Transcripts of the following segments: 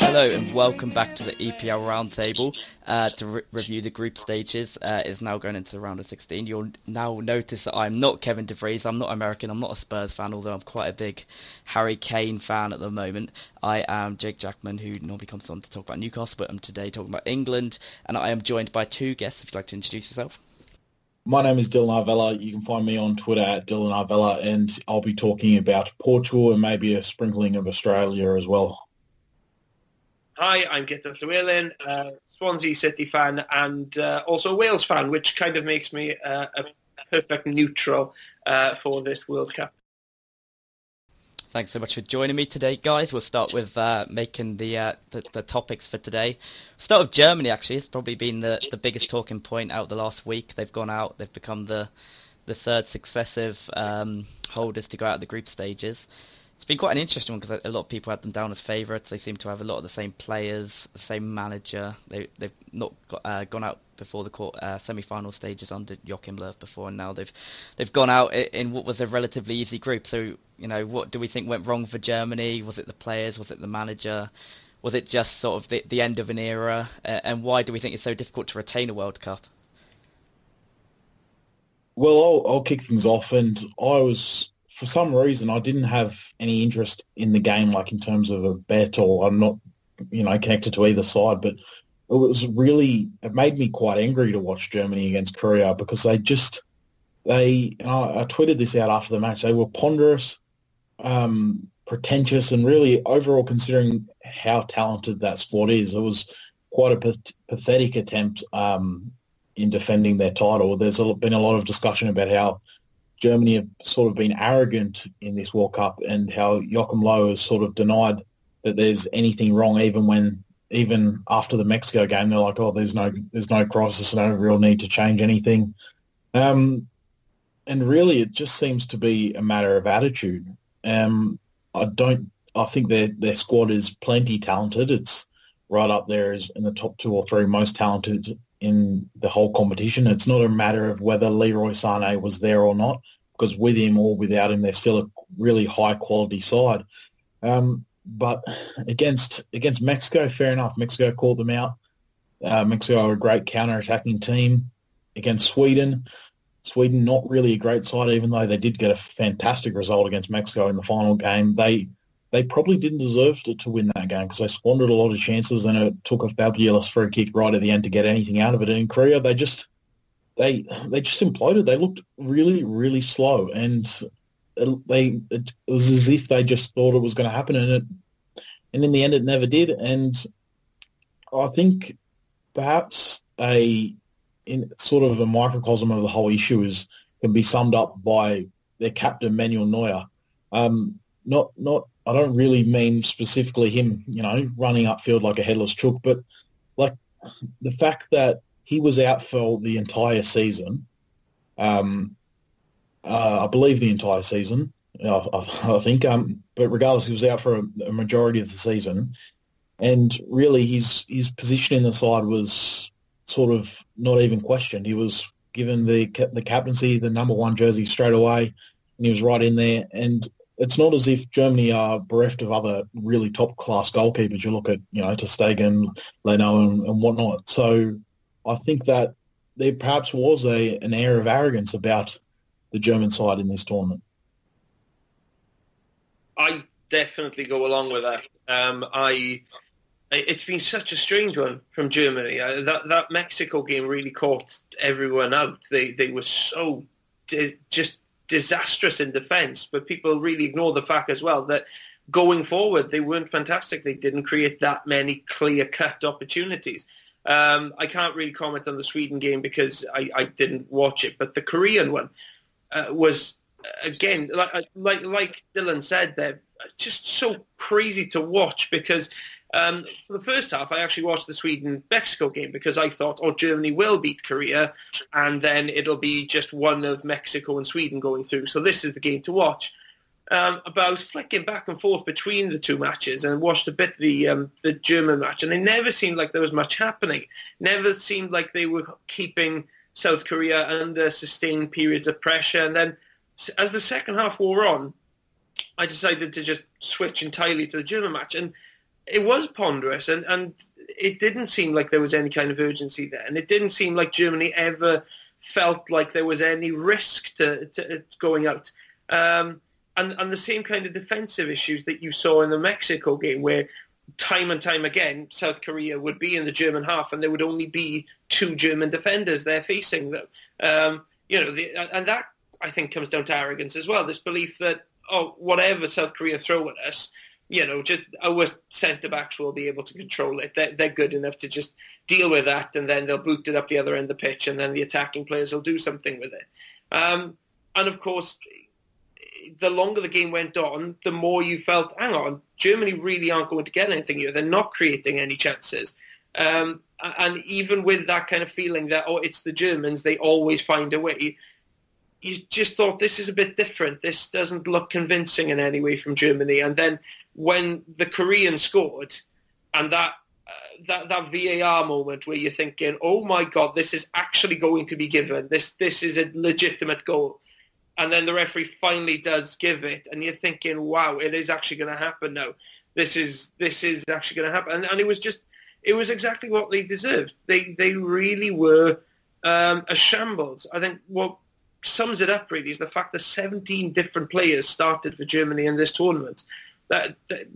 Hello and welcome back to the EPL Roundtable uh, to re- review the group stages. Uh, it's now going into the round of 16. You'll now notice that I'm not Kevin DeVries. I'm not American. I'm not a Spurs fan, although I'm quite a big Harry Kane fan at the moment. I am Jake Jackman, who normally comes on to talk about Newcastle, but I'm today talking about England, and I am joined by two guests. If you'd like to introduce yourself. My name is Dylan Arvela. You can find me on Twitter at Dylan Arvela, and I'll be talking about Portugal and maybe a sprinkling of Australia as well. Hi, I'm Guto Llewellyn, uh, Swansea City fan and uh, also a Wales fan, which kind of makes me uh, a perfect neutral uh, for this World Cup. Thanks so much for joining me today, guys. We'll start with uh, making the, uh, the, the topics for today. Start with Germany. Actually, it's probably been the the biggest talking point out the last week. They've gone out. They've become the the third successive um, holders to go out of the group stages it's been quite an interesting one because a lot of people had them down as favourites. They seem to have a lot of the same players, the same manager. They, they've not got, uh, gone out before the court, uh, semi-final stages under Joachim Löw before, and now they've they've gone out in what was a relatively easy group. So you know, what do we think went wrong for Germany? Was it the players? Was it the manager? Was it just sort of the, the end of an era? Uh, and why do we think it's so difficult to retain a World Cup? Well, I'll, I'll kick things off, and I was for some reason, I didn't have any interest in the game, like in terms of a bet, or I'm not, you know, connected to either side. But it was really, it made me quite angry to watch Germany against Korea because they just, they, I, I, tweeted this out after the match. They were ponderous, um, pretentious, and really overall, considering how talented that sport is, it was quite a pathetic attempt um, in defending their title. There's been a lot of discussion about how Germany have sort of been arrogant in this World Cup and how Joachim Löw has sort of denied that there's anything wrong even when even after the Mexico game they're like, oh, there's no there's no crisis, no real need to change anything. Um, and really, it just seems to be a matter of attitude. Um, I don't. I think their their squad is plenty talented. It's right up there in the top two or three most talented in the whole competition. It's not a matter of whether Leroy Sané was there or not because with him or without him, they're still a really high quality side. Um, but against against Mexico, fair enough. Mexico called them out. Uh, Mexico are a great counter-attacking team. Against Sweden, Sweden not really a great side, even though they did get a fantastic result against Mexico in the final game. They they probably didn't deserve to, to win that game because they squandered a lot of chances and it took a fabulous free kick right at the end to get anything out of it. And in Korea, they just they they just imploded. They looked really really slow, and they it, was as if they just thought it was going to happen, and it and in the end it never did. And I think perhaps a in sort of a microcosm of the whole issue is can be summed up by their captain Manuel Neuer. Um, not not I don't really mean specifically him, you know, running upfield like a headless chook, but like the fact that he was out for the entire season. Um, uh, I believe the entire season. I, I, think, um, but regardless, he was out for a, a, majority of the season, and really his his position in the side was sort of not even questioned. He was given the the captaincy, the number one jersey straight away, and he was right in there. And it's not as if Germany are bereft of other really top class goalkeepers. You look at you know ter Stegen, Leno, and, and whatnot. So I think that there perhaps was a an air of arrogance about the German side in this tournament. I definitely go along with that. Um, I it's been such a strange one from Germany. Uh, that that Mexico game really caught everyone out. They they were so di- just disastrous in defence, but people really ignore the fact as well that going forward they weren't fantastic. They didn't create that many clear cut opportunities. Um, I can't really comment on the Sweden game because I, I didn't watch it, but the Korean one uh, was again like uh, like like Dylan said, they're just so crazy to watch because um, for the first half, I actually watched the Sweden-Mexico game because I thought, oh, Germany will beat Korea, and then it'll be just one of Mexico and Sweden going through. So this is the game to watch um, was flicking back and forth between the two matches and watched a bit the um, the German match, and it never seemed like there was much happening. Never seemed like they were keeping South Korea under sustained periods of pressure. And then, as the second half wore on, I decided to just switch entirely to the German match, and it was ponderous, and and it didn't seem like there was any kind of urgency there, and it didn't seem like Germany ever felt like there was any risk to, to going out. Um, and, and the same kind of defensive issues that you saw in the Mexico game, where time and time again, South Korea would be in the German half, and there would only be two German defenders there facing them. Um, you know, the, and that I think comes down to arrogance as well. This belief that oh, whatever South Korea throw at us, you know, just our centre backs will be able to control it. They're, they're good enough to just deal with that, and then they'll boot it up the other end of the pitch, and then the attacking players will do something with it. Um, and of course, the longer the game went on, the more you felt, hang on, Germany really aren't going to get anything here. They're not creating any chances. Um, and even with that kind of feeling that, oh, it's the Germans, they always find a way, you just thought this is a bit different. This doesn't look convincing in any way from Germany. And then when the Koreans scored, and that uh, that that VAR moment where you're thinking, oh my god, this is actually going to be given. This this is a legitimate goal and then the referee finally does give it, and you're thinking, wow, it is actually going to happen now. This is this is actually going to happen, and, and it was just it was exactly what they deserved. They they really were um, a shambles. I think what sums it up really is the fact that 17 different players started for Germany in this tournament. That that,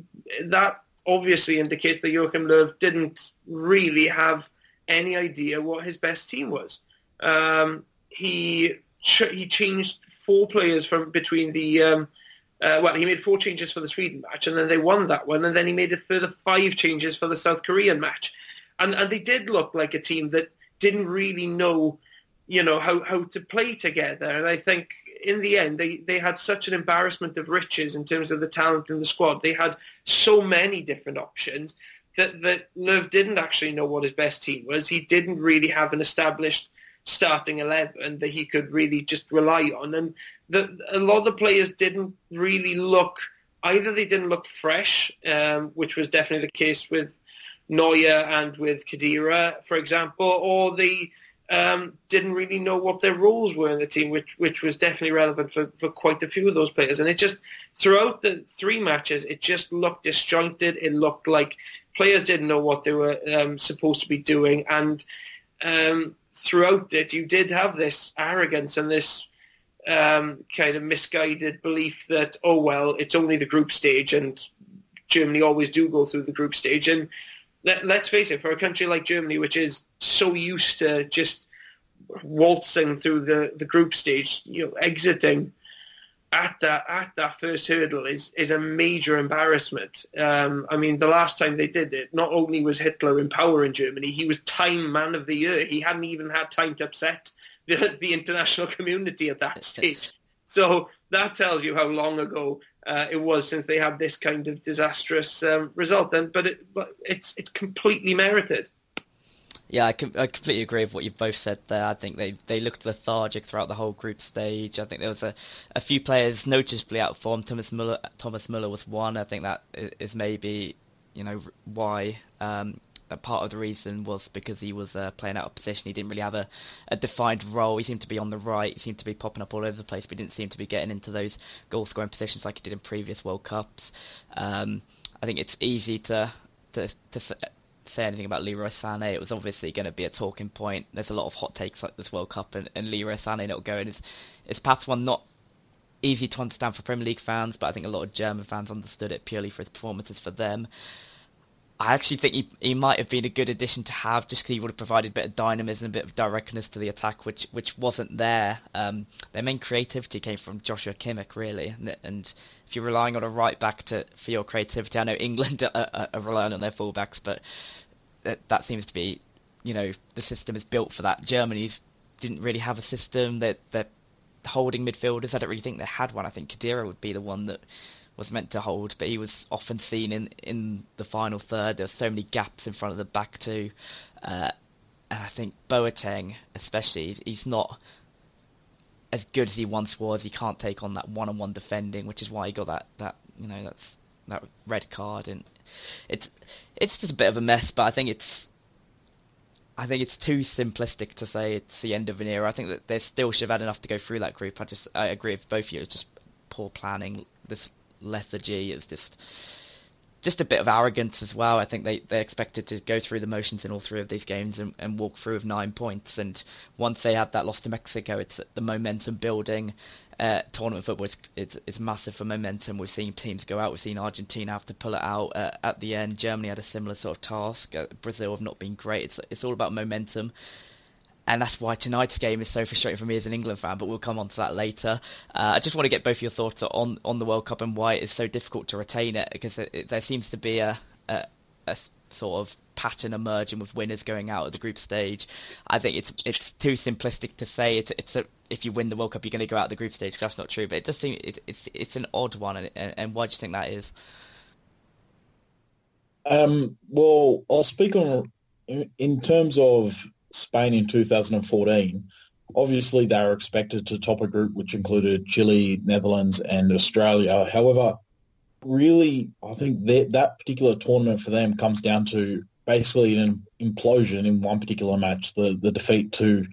that obviously indicates that Joachim Löw didn't really have any idea what his best team was. Um, he he changed four players from between the. Um, uh, well, he made four changes for the Sweden match, and then they won that one, and then he made a further five changes for the South Korean match, and and they did look like a team that didn't really know, you know, how how to play together. And I think in the end, they they had such an embarrassment of riches in terms of the talent in the squad. They had so many different options that that Löw didn't actually know what his best team was. He didn't really have an established starting 11 that he could really just rely on. And the, a lot of the players didn't really look, either they didn't look fresh, um, which was definitely the case with Neuer and with Khedira, for example, or they um, didn't really know what their roles were in the team, which which was definitely relevant for, for quite a few of those players. And it just, throughout the three matches, it just looked disjointed. It looked like players didn't know what they were um, supposed to be doing. And um, throughout it, you did have this arrogance and this um, kind of misguided belief that, oh, well, it's only the group stage and Germany always do go through the group stage. And let, let's face it, for a country like Germany, which is so used to just waltzing through the, the group stage, you know, exiting at that at that first hurdle is is a major embarrassment. Um, I mean, the last time they did it, not only was Hitler in power in Germany, he was Time Man of the Year. He hadn't even had time to upset the the international community at that stage. So that tells you how long ago uh, it was since they had this kind of disastrous um, result. And but it but it's it's completely merited. Yeah, I, com- I completely agree with what you've both said there. I think they, they looked lethargic throughout the whole group stage. I think there was a, a few players noticeably out of form. Thomas Muller, Thomas Muller was one. I think that is maybe, you know, why. Um, part of the reason was because he was uh, playing out of position. He didn't really have a, a defined role. He seemed to be on the right. He seemed to be popping up all over the place, but he didn't seem to be getting into those goal scoring positions like he did in previous World Cups. Um, I think it's easy to to to say anything about Leroy Sané. It was obviously going to be a talking point. There's a lot of hot takes like this World Cup, and, and Leroy Sané not going is is perhaps one not easy to understand for Premier League fans, but I think a lot of German fans understood it purely for his performances for them. I actually think he he might have been a good addition to have, just because he would have provided a bit of dynamism, a bit of directness to the attack, which which wasn't there. Um, their main creativity came from Joshua Kimmich, really, and, and if you're relying on a right back to for your creativity, I know England are, are, relying on their fullbacks, but that, that seems to be, you know, the system is built for that. Germany's didn't really have a system that they're, they're holding midfielders. I don't really think they had one. I think Khedira would be the one that was meant to hold, but he was often seen in in the final third. There were so many gaps in front of the back two, uh, and I think Boateng, especially, he's not as good as he once was. He can't take on that one-on-one defending, which is why he got that that you know that's that red card, and it's it's just a bit of a mess. But I think it's I think it's too simplistic to say it's the end of an era. I think that they still should have had enough to go through that group. I just I agree with both of you. It's just poor planning. This lethargy. It's just just a bit of arrogance as well. I think they, they expected to go through the motions in all three of these games and, and walk through with nine points. And once they had that loss to Mexico, it's the momentum building. Uh, tournament football is, is, is, massive for momentum. We've seen teams go out. We've seen Argentina have to pull it out uh, at the end. Germany had a similar sort of task. Uh, Brazil have not been great. It's it's all about momentum and that's why tonight's game is so frustrating for me as an England fan. But we'll come on to that later. Uh, I just want to get both your thoughts on on the World Cup and why it's so difficult to retain it because it, it, there seems to be a, a, a sort of pattern emerging with winners going out at the group stage. I think it's it's too simplistic to say it's it's a, if you win the World Cup you're going to go out at the group stage. That's not true, but it does seem it, it's it's an odd one. And, and why do you think that is? Um, well, I'll speak on in terms of Spain in 2014, obviously they were expected to top a group which included Chile, Netherlands, and Australia. However, really, I think that that particular tournament for them comes down to basically an implosion in one particular match, the the defeat to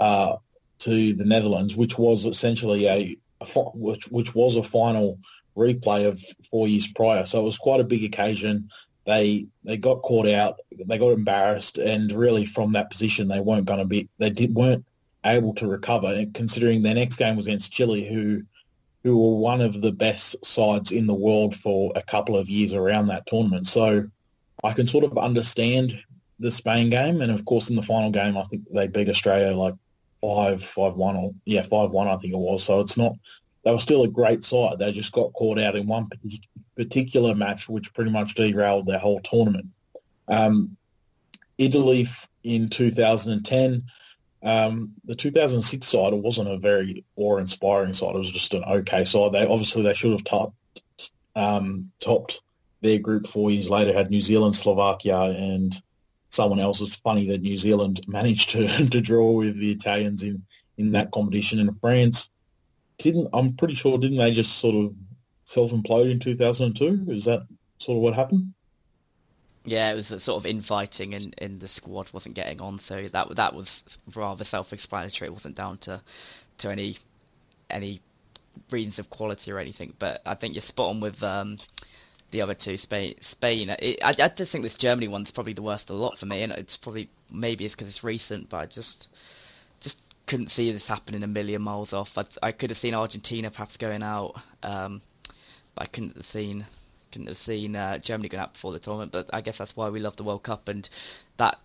uh, to the Netherlands, which was essentially a, a which which was a final replay of four years prior. So it was quite a big occasion they they got caught out, they got embarrassed, and really from that position they weren't going to be they did, weren't able to recover. Considering their next game was against Chile, who who were one of the best sides in the world for a couple of years around that tournament. So I can sort of understand the Spain game, and of course in the final game I think they beat Australia like five five one or yeah five one I think it was. So it's not they were still a great side. They just got caught out in one particular match, which pretty much derailed their whole tournament. Um, Italy in 2010, um, the 2006 side, wasn't a very awe-inspiring side. It was just an okay side. They obviously they should have topped um, topped their group four years later. Had New Zealand, Slovakia, and someone else. It's funny that New Zealand managed to to draw with the Italians in in that competition. In France, didn't I'm pretty sure didn't they just sort of self implode in 2002? Is that sort of what happened? Yeah, it was sort of infighting, and, and the squad wasn't getting on, so that that was rather self-explanatory. It wasn't down to to any any reasons of quality or anything. But I think you're spot on with um, the other two. Spain, Spain. It, I, I just think this Germany one's probably the worst of lot for me, and it's probably maybe it's because it's recent, but I just just couldn't see this happening a million miles off. I, I could have seen Argentina perhaps going out, um, I couldn't have seen couldn't have seen uh, Germany going out before the tournament. But I guess that's why we love the World Cup, and that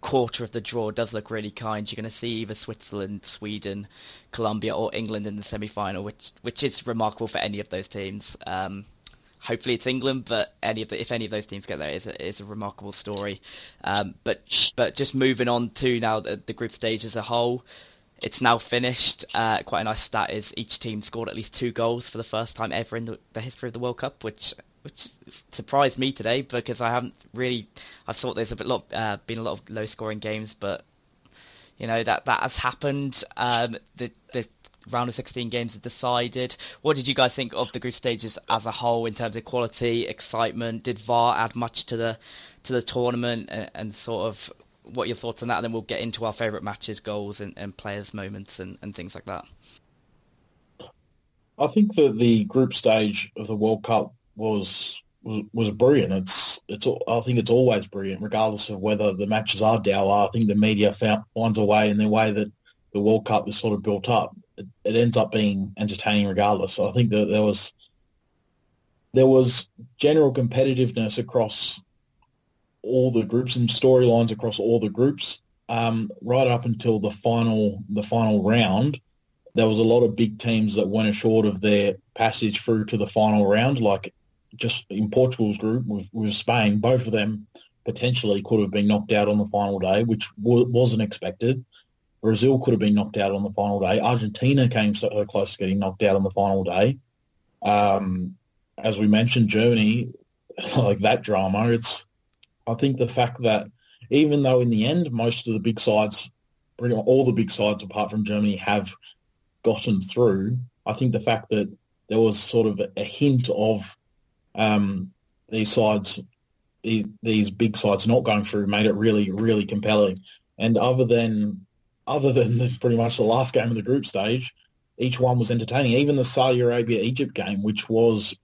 quarter of the draw does look really kind. You're going to see either Switzerland, Sweden, Colombia, or England in the semi-final, which which is remarkable for any of those teams. Um, hopefully it's England, but any of the, if any of those teams get there, it's a, it's a remarkable story. Um, but but just moving on to now the, the, group stage as a whole, it's now finished. Uh, quite a nice stat is each team scored at least two goals for the first time ever in the, the history of the World Cup, which which surprised me today because I haven't really. I thought there's a bit lot uh, been a lot of low scoring games, but you know that that has happened. Um, the the round of 16 games are decided. What did you guys think of the group stages as a whole in terms of quality, excitement? Did VAR add much to the to the tournament, and, and sort of what your thoughts on that? And then we'll get into our favourite matches, goals, and, and players' moments, and, and things like that. I think that the group stage of the World Cup was was, was brilliant. It's it's I think it's always brilliant, regardless of whether the matches are dour. I think the media found, finds a way in the way that the World Cup is sort of built up it, it ends up being entertaining regardless. So I think that there was there was general competitiveness across all the groups and storylines across all the groups. Um, right up until the final the final round, there was a lot of big teams that went short of their passage through to the final round. Like just in Portugal's group with, with Spain, both of them potentially could have been knocked out on the final day, which w- wasn't expected. Brazil could have been knocked out on the final day. Argentina came so close to getting knocked out on the final day. Um, as we mentioned, Germany, like that drama. It's I think the fact that even though in the end most of the big sides, all the big sides apart from Germany have gotten through, I think the fact that there was sort of a, hint of um, these sides, these big sides not going through, made it really, really compelling. And other than other than the, pretty much the last game of the group stage, each one was entertaining. Even the Saudi Arabia Egypt game, which was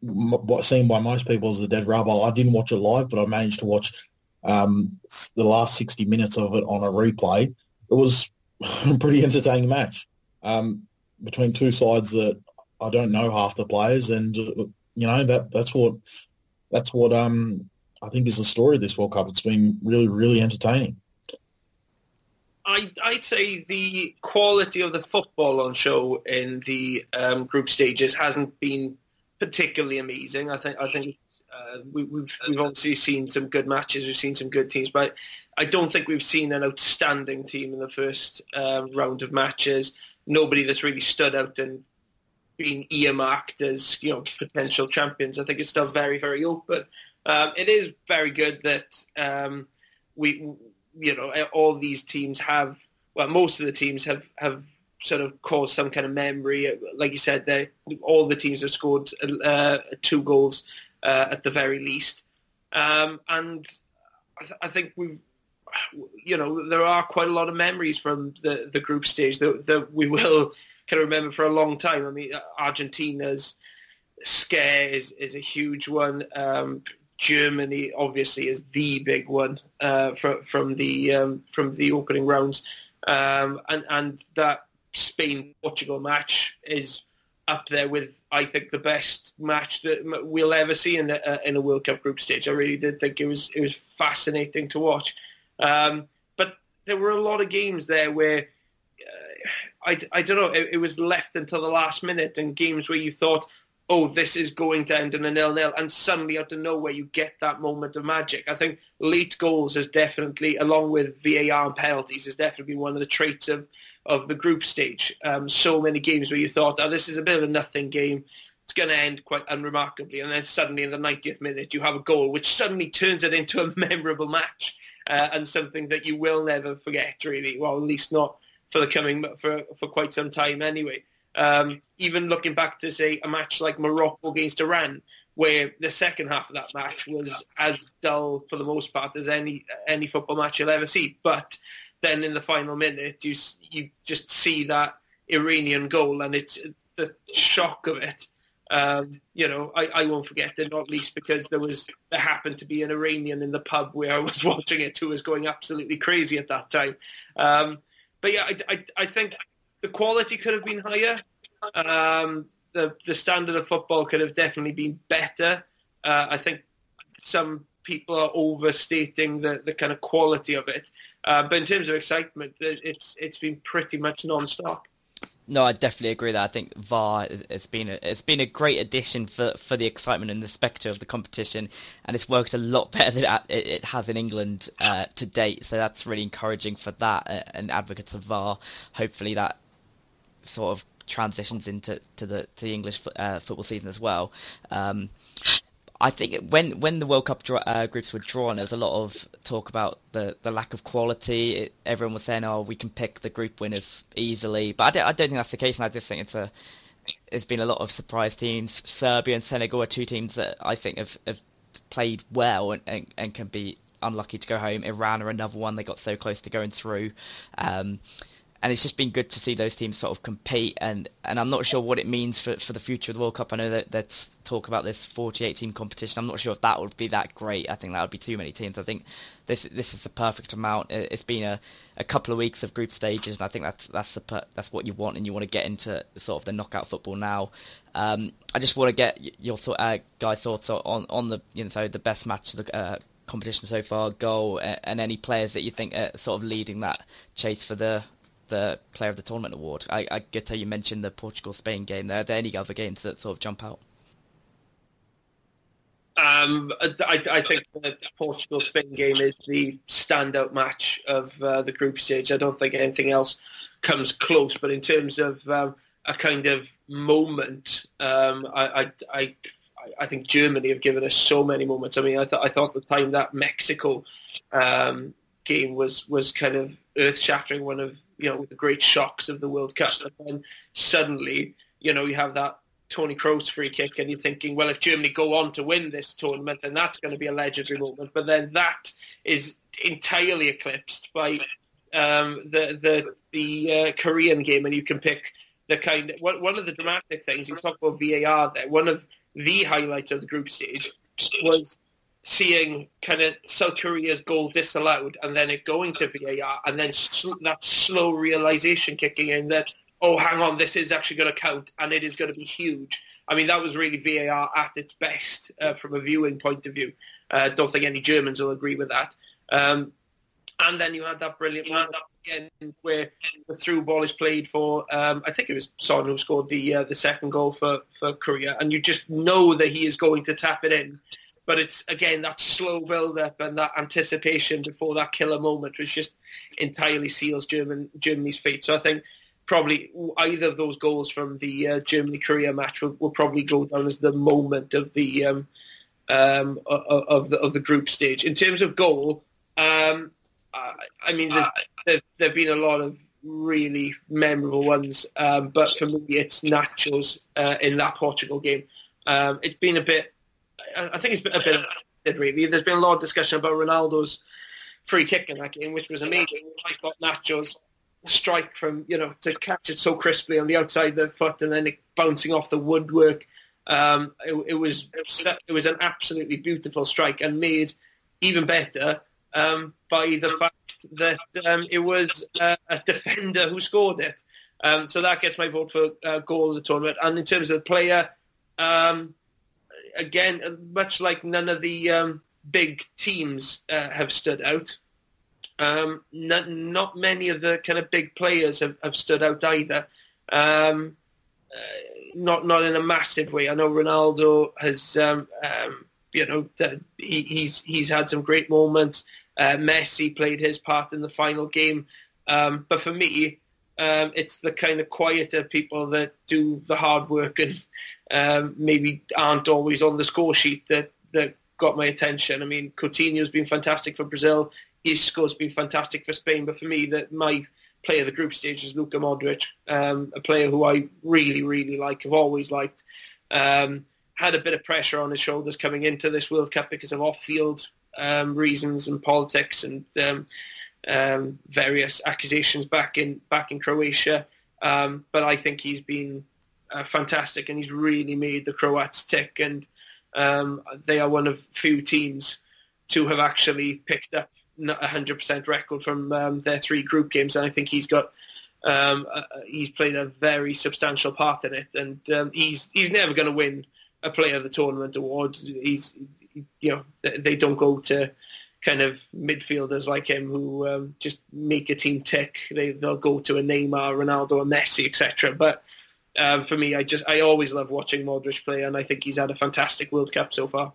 what seen by most people as the dead rubber. I didn't watch it live, but I managed to watch um, the last 60 minutes of it on a replay. It was a pretty entertaining match um, between two sides that I don't know half the players, and uh, you know that that's what that's what um, I think is the story of this World Cup. It's been really really entertaining. I, I'd say the quality of the football on show in the um, group stages hasn't been particularly amazing. I think I think uh, we, we've, we've obviously seen some good matches. We've seen some good teams, but I don't think we've seen an outstanding team in the first um, round of matches. Nobody that's really stood out and been earmarked as you know potential champions. I think it's still very very open. Um, it is very good that um, we you know all these teams have well most of the teams have have sort of cause some kind of memory. Like you said, they, all the teams have scored uh, two goals uh, at the very least, um, and I, th- I, think we, you know, there are quite a lot of memories from the, the group stage that, that we will kind of remember for a long time. I mean, Argentina's scare is, is a huge one. Um, Germany obviously is the big one uh, from from the um, from the opening rounds, um, and and that Spain Portugal match is up there with I think the best match that we'll ever see in a, in a World Cup group stage. I really did think it was it was fascinating to watch. Um, but there were a lot of games there where uh, I, I don't know it, it, was left until the last minute, and games where you thought, oh, this is going to end in a nil-nil, and suddenly out of nowhere you get that moment of magic. I think late goals is definitely, along with VAR and penalties, is definitely one of the traits of of the group stage. Um, so many games where you thought, oh, this is a bit of a nothing game. It's going to end quite unremarkably. And then suddenly in the 90th minute, you have a goal, which suddenly turns it into a memorable match uh, and something that you will never forget, really. Well, at least not for the coming, for, for quite some time anyway. Um, even looking back to, say, a match like Morocco against Iran, where the second half of that match was as dull for the most part as any any football match you'll ever see. But then in the final minute you you just see that Iranian goal and it's the shock of it. Um, you know, I, I won't forget it, not least because there was there happens to be an Iranian in the pub where I was watching it who was going absolutely crazy at that time. Um, but yeah, I, I, I, think the quality could have been higher. Um, the the standard of football could have definitely been better. Uh, I think some people are overstating the, the kind of quality of it. Uh, but in terms of excitement, it's it's been pretty much non-stop. No, I definitely agree that I think VAR has been a, it's been a great addition for, for the excitement and the spectre of the competition, and it's worked a lot better than it has in England uh, to date. So that's really encouraging for that uh, and advocates of VAR. Hopefully that sort of transitions into to the to the English uh, football season as well. Um, I think when when the World Cup uh, groups were drawn, there was a lot of talk about the, the lack of quality. It, everyone was saying, "Oh, we can pick the group winners easily," but I don't, I don't think that's the case. And I just think it's a there's been a lot of surprise teams. Serbia and Senegal are two teams that I think have, have played well and, and, and can be unlucky to go home. Iran are another one; they got so close to going through. Um, and it's just been good to see those teams sort of compete. And, and I'm not sure what it means for, for the future of the World Cup. I know that there's talk about this 48 team competition. I'm not sure if that would be that great. I think that would be too many teams. I think this this is the perfect amount. It's been a, a couple of weeks of group stages, and I think that's that's the, that's what you want, and you want to get into sort of the knockout football now. Um, I just want to get your th- uh, guys' thoughts on on the you know so the best match of the uh, competition so far, goal, and any players that you think are sort of leading that chase for the the Player of the Tournament award. I, I get how you mentioned the Portugal-Spain game. There, are there any other games that sort of jump out? Um, I, I, think the Portugal-Spain game is the standout match of uh, the group stage. I don't think anything else comes close. But in terms of um, a kind of moment, um, I, I, I, think Germany have given us so many moments. I mean, I, th- I thought the time that Mexico um, game was was kind of earth shattering. One of you know, with the great shocks of the World Cup. And then suddenly, you know, you have that Tony Kroos free kick and you're thinking, well, if Germany go on to win this tournament, then that's going to be a legendary moment. But then that is entirely eclipsed by um, the the the uh, Korean game, and you can pick the kind of, one of the dramatic things, you talk about VAR there, one of the highlights of the group stage was seeing kind of South Korea's goal disallowed and then it going to VAR and then sl- that slow realization kicking in that, oh, hang on, this is actually going to count and it is going to be huge. I mean, that was really VAR at its best uh, from a viewing point of view. I uh, don't think any Germans will agree with that. Um, and then you had that brilliant one again where the through ball is played for. Um, I think it was Son who scored the uh, the second goal for, for Korea, and you just know that he is going to tap it in. But it's again that slow build up and that anticipation before that killer moment, which just entirely seals German Germany's fate. So I think probably either of those goals from the uh, Germany Korea match will, will, probably go down as the moment of the um, um, of the of the group stage. In terms of goal, um, I mean, there have been a lot of really memorable ones, um, but for me, it's Nacho's uh, in that Portugal game. Um, it's been a bit. I think it's been a bit really. There's been a lot of discussion about Ronaldo's free kick in that game, which was amazing. I thought Nacho's strike from you know to catch it so crisply on the outside of the foot and then it bouncing off the woodwork. Um, it, it was it was an absolutely beautiful strike and made even better um, by the fact that um, it was uh, a defender who scored it. Um, so that gets my vote for uh, goal of the tournament. And in terms of the player, um, again, much like none of the um, big teams uh, have stood out, um, not, not, many of the kind of big players have, have stood out either. Um, uh, not not in a massive way. I know Ronaldo has, um, you know, he, he's he's had some great moments. Uh, Messi played his part in the final game. Um, but for me, um, it's the kind of quieter people that do the hard work and um, maybe aren't always on the score sheet that, that got my attention. I mean, Coutinho's been fantastic for Brazil. Isco's been fantastic for Spain. But for me, that my player of the group stage is Luka Modric, um, a player who I really, really like, have always liked. Um, had a bit of pressure on his shoulders coming into this World Cup because of off-field um, reasons and politics and um, um, various accusations back in back in Croatia. Um, but I think he's been uh, fantastic and he's really made the Croats tick. And um, they are one of few teams to have actually picked up a hundred percent record from um, their three group games. And I think he's got uh, he's played a very substantial part in it. And he's he's never going to win a player of the tournament award. He's you know they don't go to kind of midfielders like him who um, just make a team tick. They they'll go to a Neymar, Ronaldo, a Messi, etc. But um, for me, I just I always love watching Modric play, and I think he's had a fantastic World Cup so far.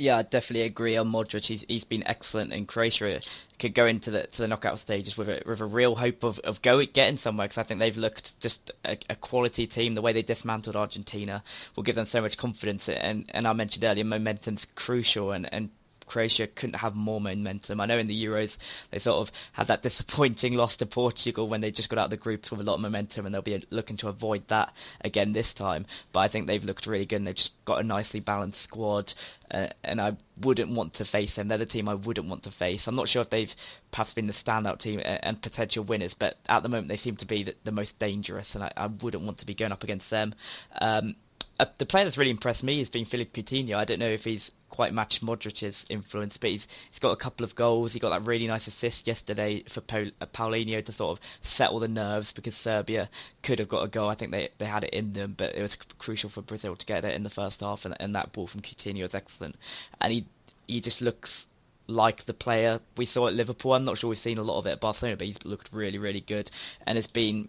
Yeah, I definitely agree on Modric. He's he's been excellent in Croatia. Could go into the to the knockout stages with a with a real hope of of going getting somewhere because I think they've looked just a, a, quality team. The way they dismantled Argentina will give them so much confidence. And and I mentioned earlier, momentum's crucial. And and Croatia couldn't have more momentum. I know in the Euros they sort of had that disappointing loss to Portugal when they just got out of the groups with a lot of momentum, and they'll be looking to avoid that again this time. But I think they've looked really good, and they've just got a nicely balanced squad. Uh, and I wouldn't want to face them. They're the team I wouldn't want to face. I'm not sure if they've perhaps been the standout team and potential winners, but at the moment they seem to be the, the most dangerous, and I, I, wouldn't want to be going up against them. Um, uh, the player that's really impressed me has been Philippe Coutinho. I don't know if he's quite match Modric's influence, but he's he's got a couple of goals. He got that really nice assist yesterday for uh, Paulinho to sort of settle the nerves because Serbia could have got a goal. I think they they had it in them, but it was crucial for Brazil to get it in the first half, and, and that ball from Coutinho was excellent. And he he just looks like the player we saw at Liverpool. I'm not sure we've seen a lot of it at Barcelona, but he's looked really, really good and has been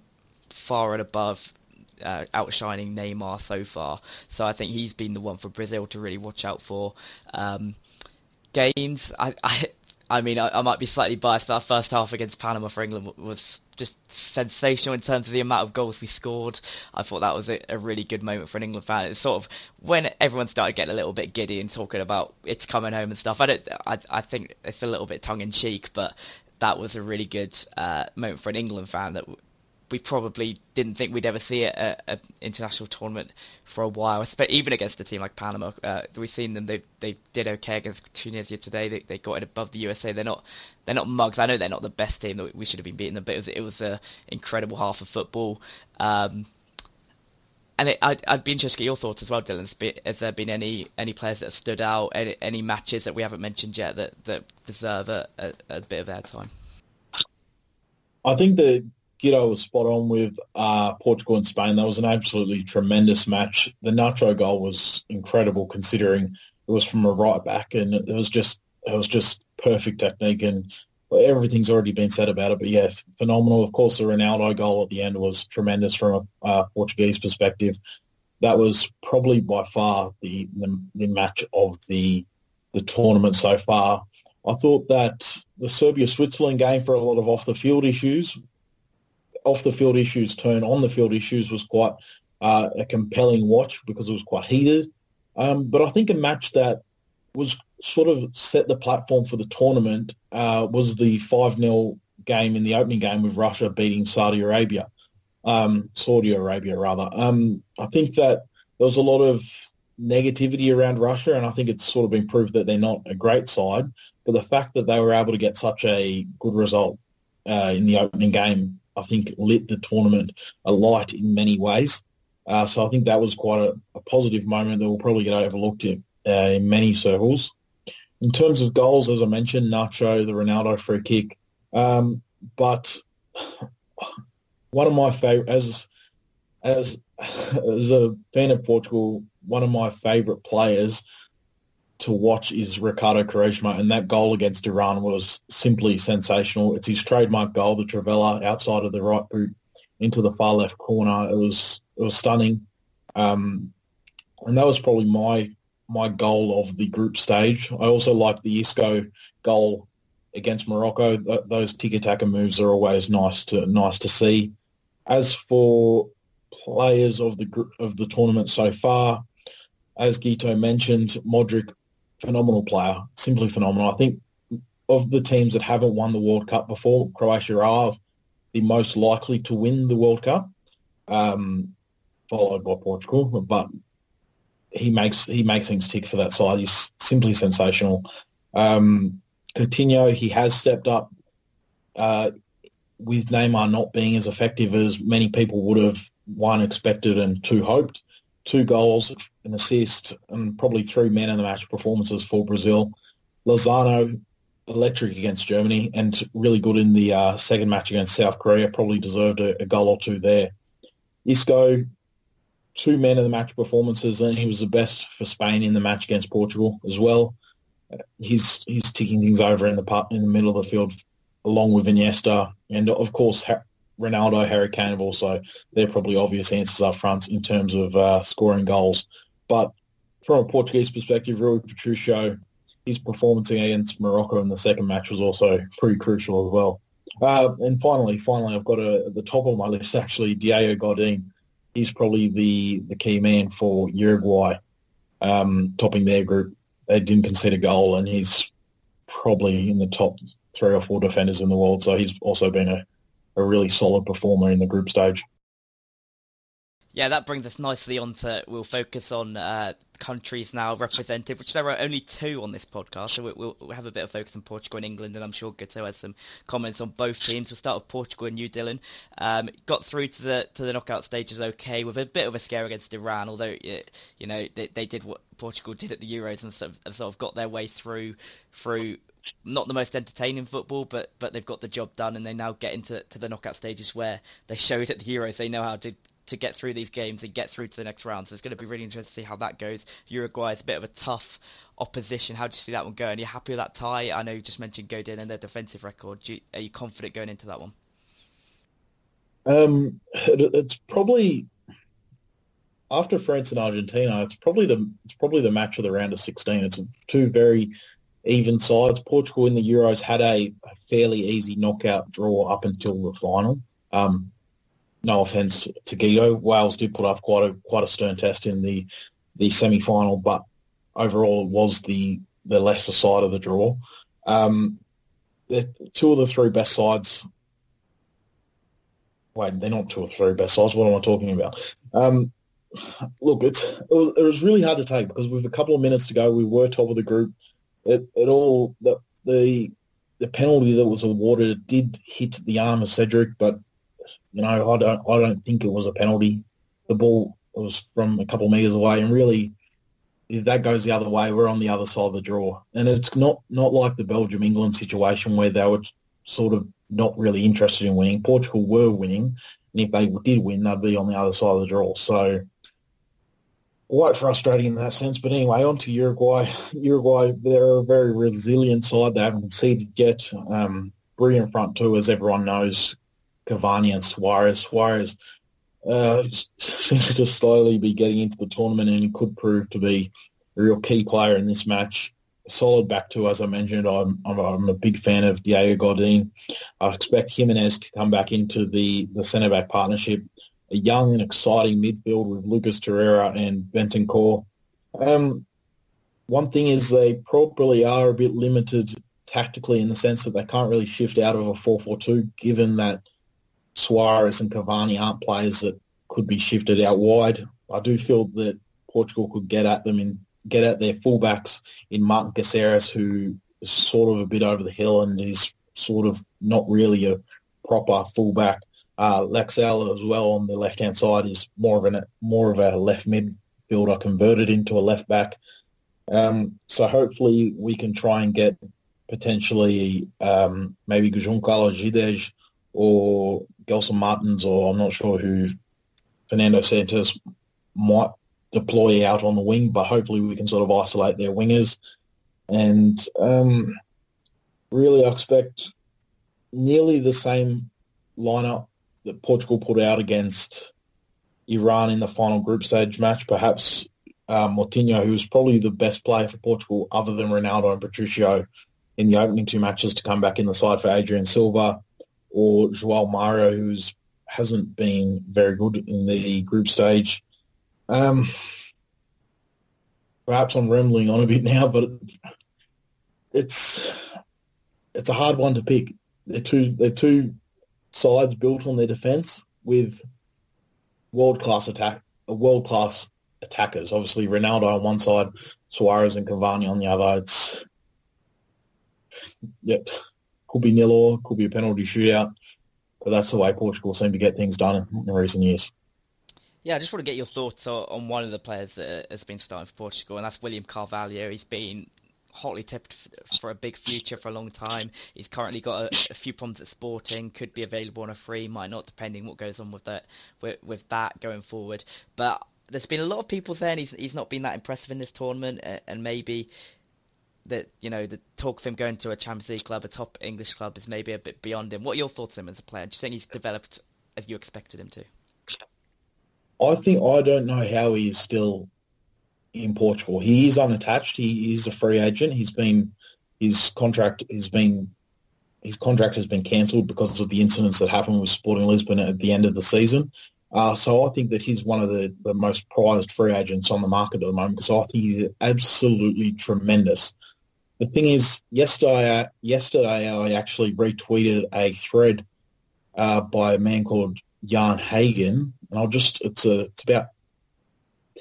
far and above uh, outshining Neymar so far. So I think he's been the one for Brazil to really watch out for. Um, games, I, I, I mean, I, I, might be slightly biased, but our first half against Panama for England was just sensational in terms of the amount of goals we scored. I thought that was a, a really good moment for an England fan. It's sort of when everyone started getting a little bit giddy and talking about it's coming home and stuff. I don't, I, I think it's a little bit tongue in cheek, but that was a really good uh, moment for an England fan that we probably didn't think we'd ever see at an international tournament for a while. But even against a team like Panama, uh, we've seen them. They they did okay against Tunisia today. They they got it above the USA. They're not they're not mugs. I know they're not the best team. That we should have been beating them, but it was it was an incredible half of football. Um, and it, I'd, I'd be interested to get your thoughts as well, Dylan. Has there been any, any players that have stood out, any, any matches that we haven't mentioned yet that, that deserve a, a, a bit of airtime? I think that Guto was spot on with uh, Portugal and Spain. That was an absolutely tremendous match. The Nacho goal was incredible, considering it was from a right back, and it was just it was just perfect technique, and everything's already been said about it. But yeah, phenomenal. Of course, the Ronaldo goal at the end was tremendous from a uh, Portuguese perspective. That was probably by far the, the the match of the the tournament so far. I thought that the Serbia-Switzerland game for a lot of off-the-field issues, off-the-field issues turn on the field issues was quite uh, a compelling watch because it was quite heated. Um, but I think a match that was sort of set the platform for the tournament uh, was the 5-0 game in the opening game with Russia beating Saudi Arabia, um, Saudi Arabia rather. Um, I think that there was a lot of negativity around Russia, and I think it's sort of been proved that they're not a great side. But the fact that they were able to get such a good result uh, in the opening game, I think lit the tournament alight in many ways. Uh, so I think that was quite a, a, positive moment that will probably get overlooked in, uh, in many circles. In terms of goals, as I mentioned, Nacho, the Ronaldo free kick. Um, but one of my favorite, as as as a fan of Portugal, one of my favourite players to watch is Ricardo Quaresma, and that goal against Iran was simply sensational. It's his trademark goal, the trivela outside of the right boot into the far left corner. It was it was stunning, um, and that was probably my my goal of the group stage. I also like the Isco goal against Morocco. those tiki taka moves are always nice to nice to see. As for players of the group of the tournament so far, as Guto mentioned, Modric phenomenal player, simply phenomenal. I think of the teams that haven't won the World Cup before, Croatia are the most likely to win the World Cup, um, followed by Portugal. But he makes he makes things tick for that side. He's simply sensational. Um, Coutinho, he has stepped up uh, with Neymar not being as effective as many people would have one expected and two hoped two goals, an assist, and probably three men in the match performances for Brazil. Lozano, electric against Germany, and really good in the uh, second match against South Korea. Probably deserved a, a, goal or two there. Isco, two men in the match performances, and he was the best for Spain in the match against Portugal as well. He's he's ticking things over in the in the middle of the field, along with Iniesta, and of course Ronaldo, Harry Kane have also, they're probably obvious answers up front in terms of uh, scoring goals. But from a Portuguese perspective, Rui Patricio, his performance against Morocco in the second match was also pretty crucial as well. Uh, and finally, finally, I've got a, at the top of my list actually Diego Godin. He's probably the, the key man for Uruguay, um, topping their group. They didn't concede a goal, and he's probably in the top three or four defenders in the world. So he's also been a a really solid performer in the group stage. Yeah, that brings us nicely on to we'll focus on uh, countries now represented, which there are only two on this podcast. So we'll, we'll have a bit of focus on Portugal and England, and I'm sure Guto has some comments on both teams. We'll start with Portugal and New Dylan. Um, got through to the to the knockout stages okay with a bit of a scare against Iran, although you know they, they did what Portugal did at the Euros and sort of, sort of got their way through through not the most entertaining football, but but they've got the job done, and they now get into to the knockout stages where they showed at the Euros they know how to to get through these games and get through to the next round. So it's going to be really interesting to see how that goes. Uruguay is a bit of a tough opposition. How do you see that one going? Are you happy with that tie? I know you just mentioned Godin and their defensive record. You, are you confident going into that one? Um, it's probably after France and Argentina. It's probably the it's probably the match of the round of sixteen. It's two very even sides. Portugal in the Euros had a, a fairly easy knockout draw up until the final. Um, no offence to Guto, Wales did put up quite a quite a stern test in the the semi final, but overall it was the the lesser side of the draw. Um, the two of the three best sides wait, they're not two or three best sides. What am I talking about? Um, look, it's it was, it was really hard to take because with a couple of minutes to go, we were top of the group. It, it all the, the the penalty that was awarded did hit the arm of Cedric, but you know I don't I don't think it was a penalty. The ball was from a couple of meters away, and really, if that goes the other way, we're on the other side of the draw. And it's not not like the Belgium England situation where they were sort of not really interested in winning. Portugal were winning, and if they did win, they'd be on the other side of the draw. So quite frustrating in that sense. But anyway, on to Uruguay. Uruguay, they're a very resilient side. They haven't conceded yet. Um, brilliant front two, as everyone knows. Cavani and Suarez. Suarez uh, seems to just slowly be getting into the tournament and could prove to be a real key player in this match. Solid back two, as I mentioned. I'm, I'm, I'm a big fan of Diego Godin. I expect Giménez to come back into the, the centre-back partnership a young and exciting midfield with Lucas Torreira and Bentancur. Um, one thing is they probably are a bit limited tactically in the sense that they can't really shift out of a 4-4-2 given that Suarez and Cavani aren't players that could be shifted out wide. I do feel that Portugal could get at them and get at their fullbacks in Martin Caceres, who is sort of a bit over the hill and is sort of not really a proper fullback. Uh, Laxalt as well on the left hand side is more of an more of a left midfielder converted into a left back. Um, so hopefully we can try and get potentially um, maybe Gonçalo Guedes or Gelson Martins or I'm not sure who Fernando Santos might deploy out on the wing, but hopefully we can sort of isolate their wingers. And um, really, I expect nearly the same lineup that Portugal put out against Iran in the final group stage match. Perhaps uh, Moutinho, who was probably the best player for Portugal other than Ronaldo and Patricio in the opening two matches to come back in the side for Adrien Silva, or Joao Mario, who hasn't been very good in the group stage. Um, perhaps I'm rambling on a bit now, but it's it's a hard one to pick. They're two they're two sides built on their defence with world class attack, uh, world class attackers. Obviously, Ronaldo on one side, Suarez and Cavani on the other. It's yep, could be nil or could be a penalty shootout, but that's the way Portugal seem to get things done in, in recent years. Yeah, I just want to get your thoughts on one of the players that uh, has been starting for Portugal, and that's William Carvalho. He's been hotly tipped for a big future for a long time. He's currently got a, a, few problems at Sporting. Could be available on a free, might not, depending what goes on with that with, with that going forward. But there's been a lot of people saying he's he's not been that impressive in this tournament, and maybe that you know the talk of him going to a Champions League club, a top English club, is maybe a bit beyond him. What are your thoughts on him as a player? Do you think he's developed as you expected him to? I think I don't know how he is still in Portugal. He is unattached. He is a free agent. He's been his contract has been his contract has been cancelled because of the incidents that happened with Sporting Lisbon at the end of the season. Uh, so I think that he's one of the, the most prized free agents on the market at the moment because I think he's absolutely tremendous. The thing is, yesterday, yesterday I actually retweeted a thread uh, by a man called Jan Hagen, and I'll just it's a it's about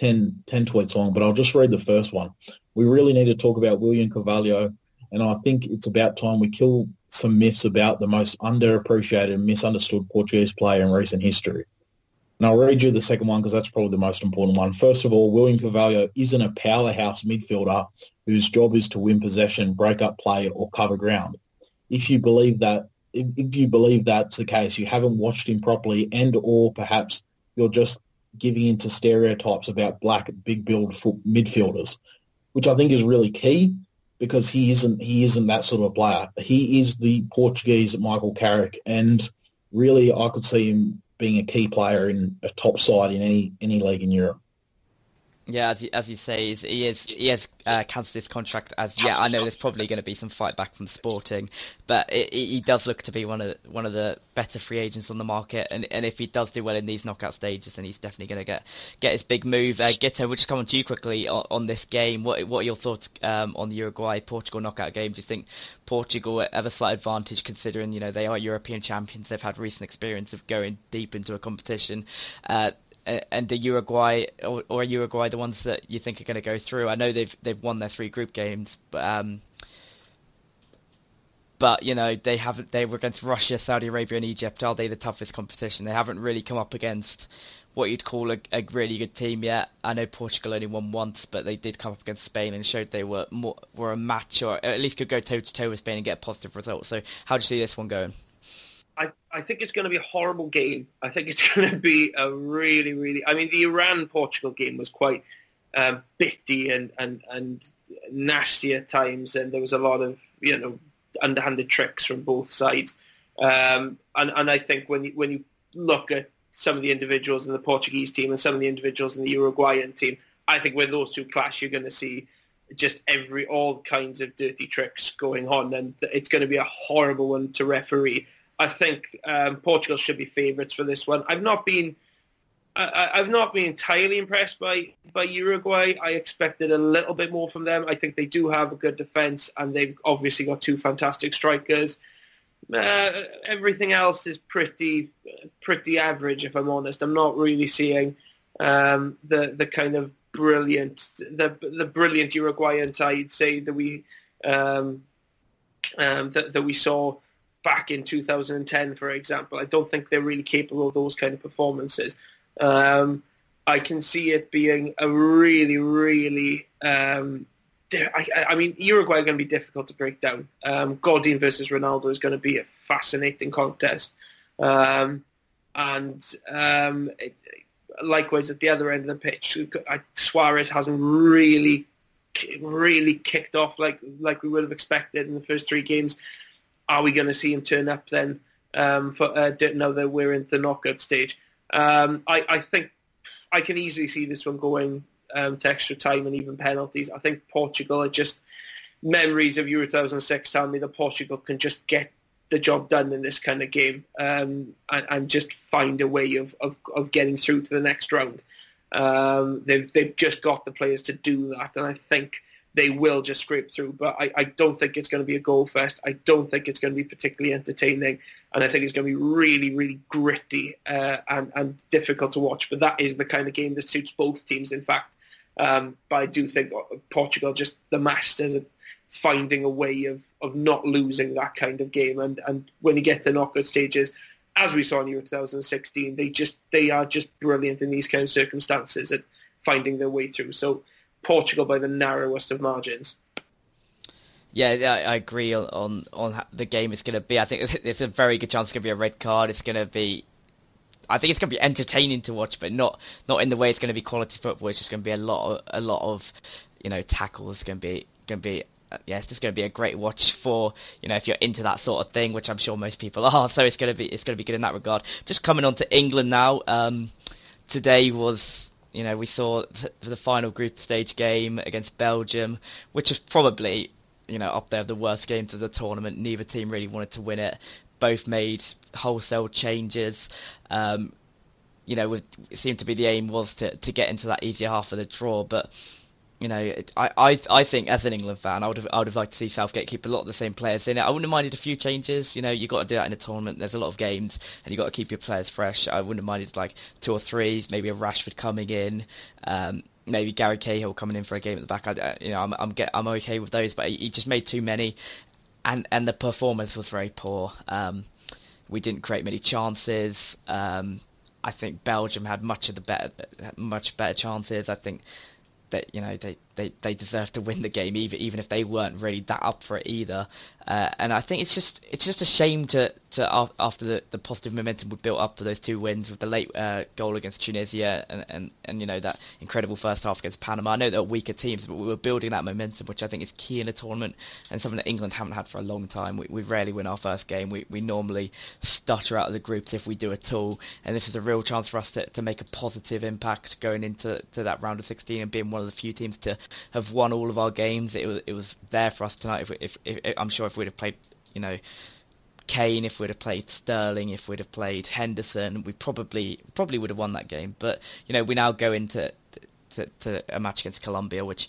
10, 10 tweets long, but I'll just read the first one. We really need to talk about William Carvalho, and I think it's about time we kill some myths about the most underappreciated and misunderstood Portuguese player in recent history. And I'll read you the second one because that's probably the most important one. First of all, William Carvalho isn't a powerhouse midfielder whose job is to win possession, break up play, or cover ground. If you believe that, if, if you believe that's the case, you haven't watched him properly, and or perhaps you're just giving into stereotypes about black big build midfielders, which I think is really key because he isn't he isn't that sort of a player. He is the Portuguese Michael Carrick, and really I could see him being a key player in a top side in any any league in Europe. Yeah, as you, as you say, he is he has uh, cancelled his contract. As yeah, I know there's probably going to be some fight back from Sporting, but it, it, he does look to be one of one of the better free agents on the market. And and if he does do well in these knockout stages, then he's definitely going to get get his big move. Uh, Guto, we'll just come on to you quickly on, on this game. What what are your thoughts um, on the Uruguay Portugal knockout game? Do you think Portugal have a slight advantage considering you know they are European champions? They've had recent experience of going deep into a competition. Uh, and the Uruguay or, or Uruguay the ones that you think are going to go through? I know they've they've won their three group games, but um, but you know they haven't. They were against Russia, Saudi Arabia, and Egypt. Are they the toughest competition? They haven't really come up against what you'd call a, a really good team yet. I know Portugal only won once, but they did come up against Spain and showed they were more, were a match, or at least could go toe to toe with Spain and get a positive result. So how do you see this one going? I, I think it's going to be a horrible game. I think it's going to be a really, really. I mean, the Iran Portugal game was quite um, bitty and, and, and nasty at times, and there was a lot of you know underhanded tricks from both sides. Um, and, and I think when you, when you look at some of the individuals in the Portuguese team and some of the individuals in the Uruguayan team, I think when those two clash, you're going to see just every all kinds of dirty tricks going on, and it's going to be a horrible one to referee. I think um, Portugal should be favourites for this one. I've not been I, have not been entirely impressed by, by Uruguay. I expected a little bit more from them. I think they do have a good defence, and they've obviously got two fantastic strikers. Uh, everything else is pretty pretty average, if I'm honest. I'm not really seeing um, the the kind of brilliant the the brilliant Uruguayan side say that we um, um, that, that we saw back in 2010, for example. I don't think they're really capable of those kind of performances. Um, I can see it being a really, really. Um, I, I, mean, Uruguay are going to be difficult to break down. Um, Godin versus Ronaldo is going to be a fascinating contest, um, and um, it, likewise at the other end of the pitch, Suarez hasn't really, really kicked off like like we would have expected in the first three games are we going to see him turn up then um, for uh, now that we're into the knockout stage? Um, I, I, think I can easily see this one going um, to extra time and even penalties. I think Portugal are just memories of Euro 2006 tell me that Portugal can just get the job done in this kind of game um, and, and, just find a way of, of, of, getting through to the next round. Um, they've, they've just got the players to do that, and I think they will just scrape through. But I, I don't think it's going to be a goal fest. I don't think it's going to be particularly entertaining, and I think it's going to be really, really gritty uh, and, and difficult to watch. But that is the kind of game that suits both teams, in fact. Um, but I do think Portugal just the masters of finding a way of, of not losing that kind of game. And, and when you get to knockout stages, as we saw in Euro 2016, they just they are just brilliant in these kind of circumstances at finding their way through. So Portugal by the narrowest of margins. Yeah, I agree on on the game is going to be. I think there's a very good chance it's going to be a red card. It's going to be. I think it's going to be entertaining to watch, but not not in the way it's going to be quality football. It's just going to be a lot of a lot of you know tackles. It's going to be going to be yeah, it's just going to be a great watch for you know if you're into that sort of thing, which I'm sure most people are. So it's going to be it's going to be good in that regard. Just coming on to England now. Um, today was you know, we saw the final group stage game against Belgium, which was probably, you know, up there the worst games of the tournament. Neither team really wanted to win it. Both made wholesale changes. Um, you know, it seemed to be the aim was to, to get into that easier half of the draw, but you know, I, I I think as an England fan, I would have I would have liked to see Southgate keep a lot of the same players in it. I wouldn't have minded a few changes. You know, you got to do that in a tournament. There's a lot of games, and you have got to keep your players fresh. I wouldn't have minded like two or three, maybe a Rashford coming in, um, maybe Gary Cahill coming in for a game at the back. I, you know, I'm I'm get I'm okay with those, but he, he just made too many, and and the performance was very poor. Um, we didn't create many chances. Um, I think Belgium had much of the better, much better chances. I think that you know they they they deserve to win the game, even even if they weren't really that up for it either. Uh, and I think it's just it's just a shame to, to after the, the positive momentum we built up for those two wins with the late uh, goal against Tunisia and, and, and you know that incredible first half against Panama. I know they're weaker teams, but we were building that momentum, which I think is key in a tournament and something that England haven't had for a long time. We, we rarely win our first game. We we normally stutter out of the groups if we do at all, and this is a real chance for us to, to make a positive impact going into to that round of 16 and being one of the few teams to have won all of our games. It was it was there for us tonight. If, if, if I'm sure if we'd have played, you know, Kane, if we'd have played Sterling, if we'd have played Henderson, we probably probably would have won that game. But you know, we now go into to, to a match against Colombia, which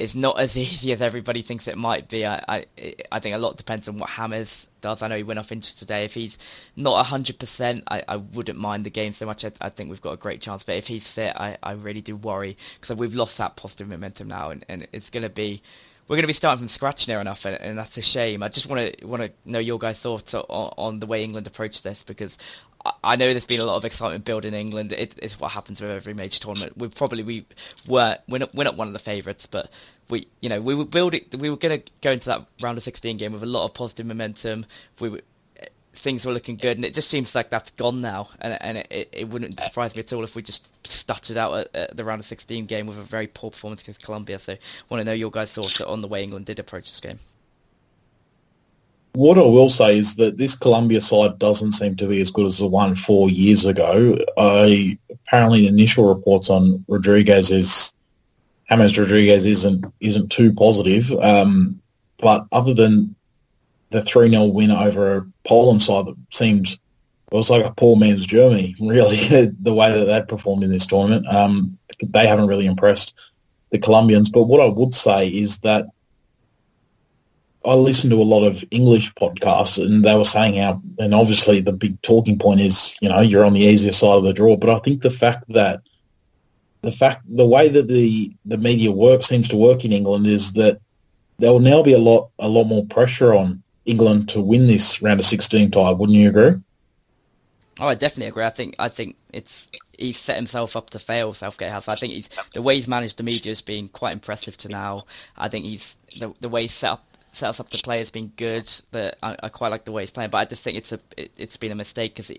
is not as easy as everybody thinks it might be. I, I, I think a lot depends on what James does. I know he went off injured today. If he's not 100%, I, I wouldn't mind the game so much. I, I think we've got a great chance. But if he's fit, I, I really do worry because we've lost that positive momentum now, and, and it's going to be we're going to be starting from scratch near enough, and, and that's a shame. I just want to want to know your guys' thoughts on, on the way England approach this because I, know there's been a lot of excitement built in England. It, it's what happens with every major tournament. We probably we were we're not, we're not one of the favourites, but we you know we were building we were going to go into that round of 16 game with a lot of positive momentum. We were things were looking good, and it just seems like that's gone now. And, and it, it, wouldn't surprise me at all if we just stuttered out at, at, the round of 16 game with a very poor performance against Colombia. So, I want to know your guys' thoughts on the way England did approach this game. What I will say is that this Colombia side doesn't seem to be as good as the one four years ago. I apparently initial reports on Rodriguez is James Rodriguez isn't isn't too positive. Um, but other than the 3 0 win over a Poland side that seemed it was like a poor man's Germany, really, the way that they performed in this tournament. Um, they haven't really impressed the Colombians. But what I would say is that I listened to a lot of English podcasts and they were saying how, and obviously the big talking point is, you know, you're on the easier side of the draw. But I think the fact that the fact, the way that the, the media work seems to work in England is that there will now be a lot, a lot more pressure on England to win this round of 16 tie. Wouldn't you agree? Oh, I definitely agree. I think I think it's he's set himself up to fail. Southgate has. I think he's the way he's managed the media has been quite impressive to now. I think he's the the way he's set up set us up to play has been good. That I, I, quite like the way he's playing, but I just think it's a it, has been a mistake because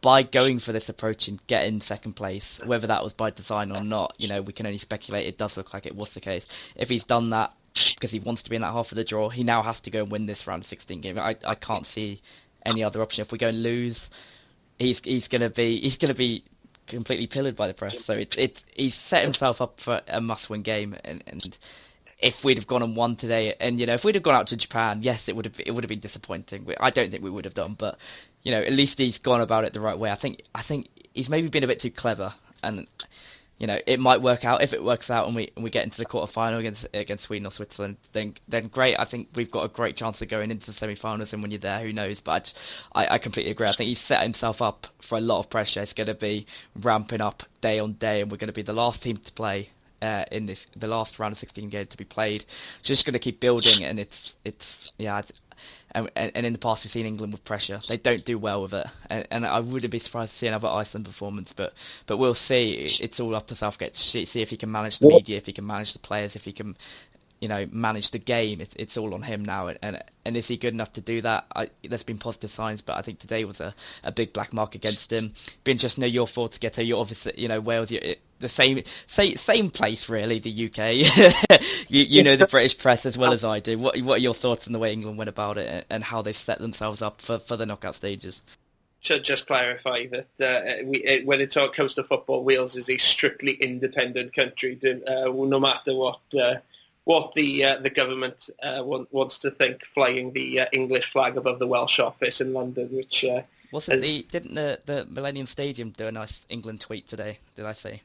by going for this approach and getting second place, whether that was by design or not, you know, we can only speculate. It does look like it was the case. If he's done that because he wants to be in that half of the draw. He now has to go and win this round 16 game. I, I can't see any other option. If we go and lose, he's he's gonna be he's gonna be completely pillared by the press. So it's it he's set himself up for a must-win game, and, and if we'd have gone and won today, and you know if we'd have gone out to Japan, yes, it would have it would have been disappointing. I don't think we would have done, but you know at least he's gone about it the right way. I think I think he's maybe been a bit too clever, and you know, it might work out. If it works out and we and we get into the quarterfinal against against Sweden or Switzerland, then then great. I think we've got a great chance of going into the semi-finals. And when you're there, who knows? But I, I completely agree. I think he's set himself up for a lot of pressure. It's going to be ramping up day on day, and we're going to be the last team to play uh, in this the last round of 16 games to be played. Just going to keep building, and it's it's yeah. And, and, in the past, we've seen England with pressure. They don't do well with it, and, and, I wouldn't be surprised to see another Iceland performance. But but we'll see. It's all up to Southgate to see if he can manage the media, if he can manage the players, if he can, you know, manage the game. It's it's all on him now. And and is he good enough to do that? I, there's been positive signs, but I think today was a, a big black mark against him. Being just know your thoughts, Guto. You're obviously, you know, Wales. You, the same same same place really the UK you you know the British press as well as I do what what are your thoughts on the way England went about it and how they've set themselves up for, for the knockout stages should just clarify that uh, we, it, when it comes to football Wales is a strictly independent country uh, no matter what uh, what the uh, the government uh, want, wants to think flying the uh, English flag above the Welsh office in London which wasn't the didn't the, the Millennium Stadium do a nice England tweet today did I say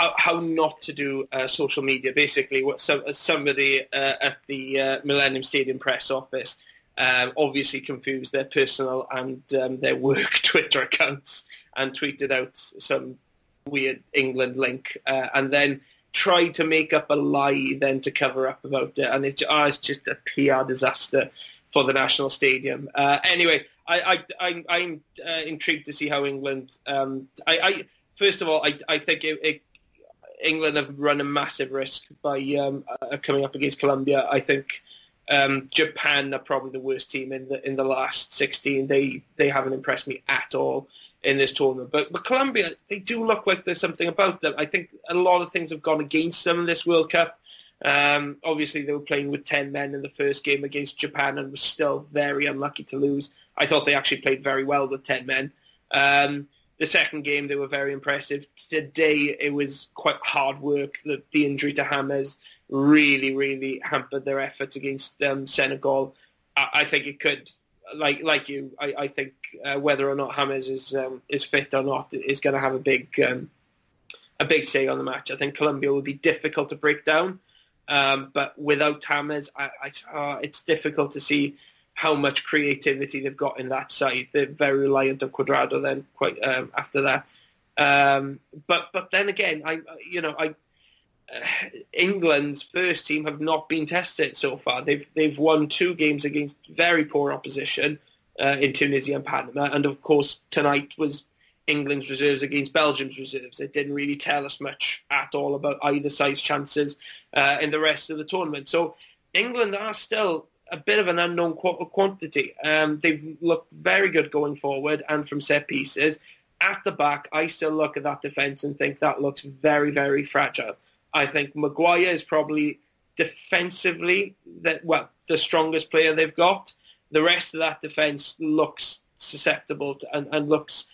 how, how not to do uh, social media. Basically, what somebody uh, at the uh, Millennium Stadium press office um, obviously confused their personal and um, their work Twitter accounts and tweeted out some weird England link, uh, and then tried to make up a lie then to cover up about it, and it's, oh, it's just a PR disaster for the national stadium. Uh, anyway, I, I, I, am uh, intrigued to see how England. Um, I, I, first of all, I, I think it, it England have run a massive risk by um, uh, coming up against Colombia. I think um, Japan are probably the worst team in the in the last 16. They they haven't impressed me at all in this tournament. But but Colombia, they do look like there's something about them. I think a lot of things have gone against them in this World Cup. Um, obviously, they were playing with 10 men in the first game against Japan and were still very unlucky to lose. I thought they actually played very well with 10 men. Um, the second game, they were very impressive. Today, it was quite hard work. The, the injury to James really, really hampered their efforts against um, Senegal. I, I, think it could, like like you, I, I think uh, whether or not James is um, is fit or not is going to have a big um, a big say on the match. I think Colombia will be difficult to break down. Um, but without James, I, I, uh, it's difficult to see how much creativity they've got in that side. They're very reliant on Cuadrado then quite um, after that. Um, but but then again, I you know I England's first team have not been tested so far. They've they've won two games against very poor opposition uh, in Tunisia and Panama, and of course tonight was England's reserves against Belgium's reserves. It didn't really tell us much at all about either side's chances uh, in the rest of the tournament. So England are still a bit of an unknown quantity. Um, they've looked very good going forward and from set pieces. At the back, I still look at that defence and think that looks very, very fragile. I think Maguire is probably defensively that well the strongest player they've got. The rest of that defence looks susceptible to, and, and looks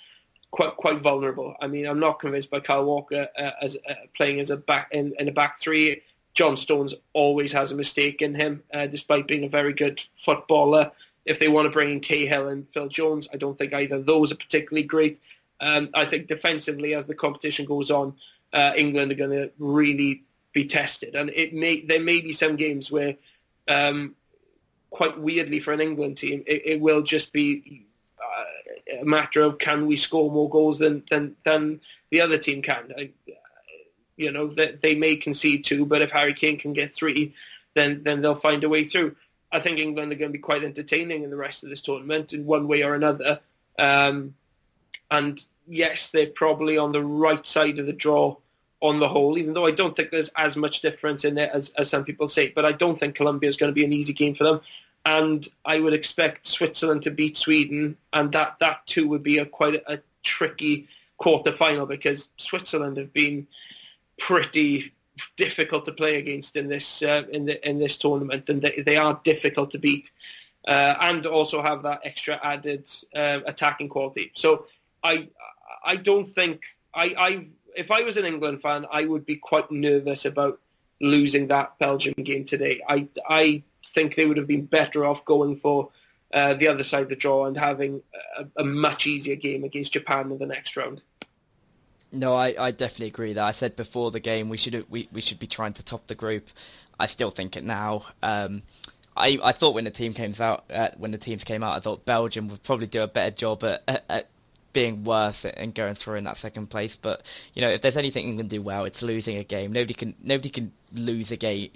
quite quite vulnerable. I mean, I'm not convinced by Kyle Walker uh, as uh, playing as a back in, in a back three. John Stones always has a mistake in him, uh, despite being a very good footballer. If they want to bring in Cahill and Phil Jones, I don't think either of those are particularly great. Um, I think defensively, as the competition goes on, uh, England are going to really be tested, and it may there may be some games where, um, quite weirdly for an England team, it, it will just be uh, a matter of can we score more goals than than, than the other team can. I, you know that they may concede two, but if Harry Kane can get three, then then they'll find a way through. I think England are going to be quite entertaining in the rest of this tournament in one way or another. Um, and yes, they're probably on the right side of the draw on the whole, even though I don't think there's as much difference in it as, as some people say. But I don't think Colombia is going to be an easy game for them and I would expect Switzerland to beat Sweden, and that that too would be a quite a, a tricky quarter final because Switzerland have been pretty difficult to play against in this uh, in the, in this tournament, and they, they are difficult to beat, uh, and also have that extra added uh, attacking quality. So I I don't think I, I if I was an England fan, I would be quite nervous about losing that Belgium game today. I I think they would have been better off going for uh, the other side of the draw and having a, a, much easier game against Japan in the next round. No, I, I definitely agree. That I said before the game we should we, we should be trying to top the group. I still think it now. Um, I I thought when the team came out uh, when the teams came out, I thought Belgium would probably do a better job at, at, at being worse and going through in that second place. But you know, if there's anything England can do well, it's losing a game. Nobody can nobody can lose a game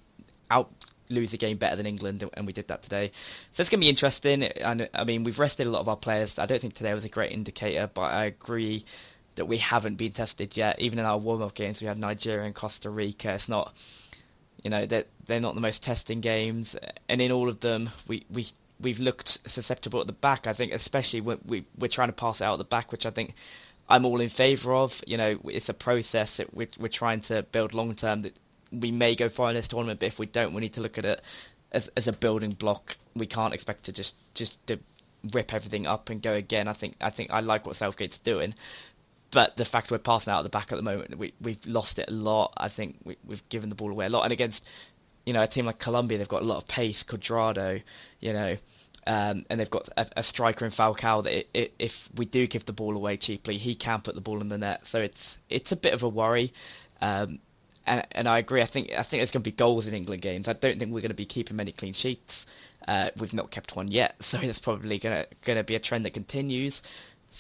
out lose a game better than England, and we did that today. So it's going to be interesting. And I mean, we've rested a lot of our players. I don't think today was a great indicator, but I agree that we haven't been tested yet. Even in our warm-up games, we had Nigeria and Costa Rica. It's not, you know, they're, they're not the most testing games, and in all of them, we we we've looked susceptible at the back. I think, especially when we we're trying to pass it out at the back, which I think. I'm all in favour of. You know, it's a process that we're, we're trying to build long term. That we may go far in this tournament, but if we don't, we need to look at it as as a building block. We can't expect to just just to rip everything up and go again. I think I think I like what Southgate's doing, but the fact we're passing out at the back at the moment, we we've lost it a lot. I think we, we've given the ball away a lot, and against you know a team like Colombia, they've got a lot of pace. Cuadrado, you know. Um, and they've got a, a, striker in Falcao that it, it, if we do give the ball away cheaply, he can put the ball in the net. So it's it's a bit of a worry. Um, and, and I agree. I think I think there's going to be goals in England games. I don't think we're going to be keeping many clean sheets. Uh, we've not kept one yet, so it's probably going to going to be a trend that continues.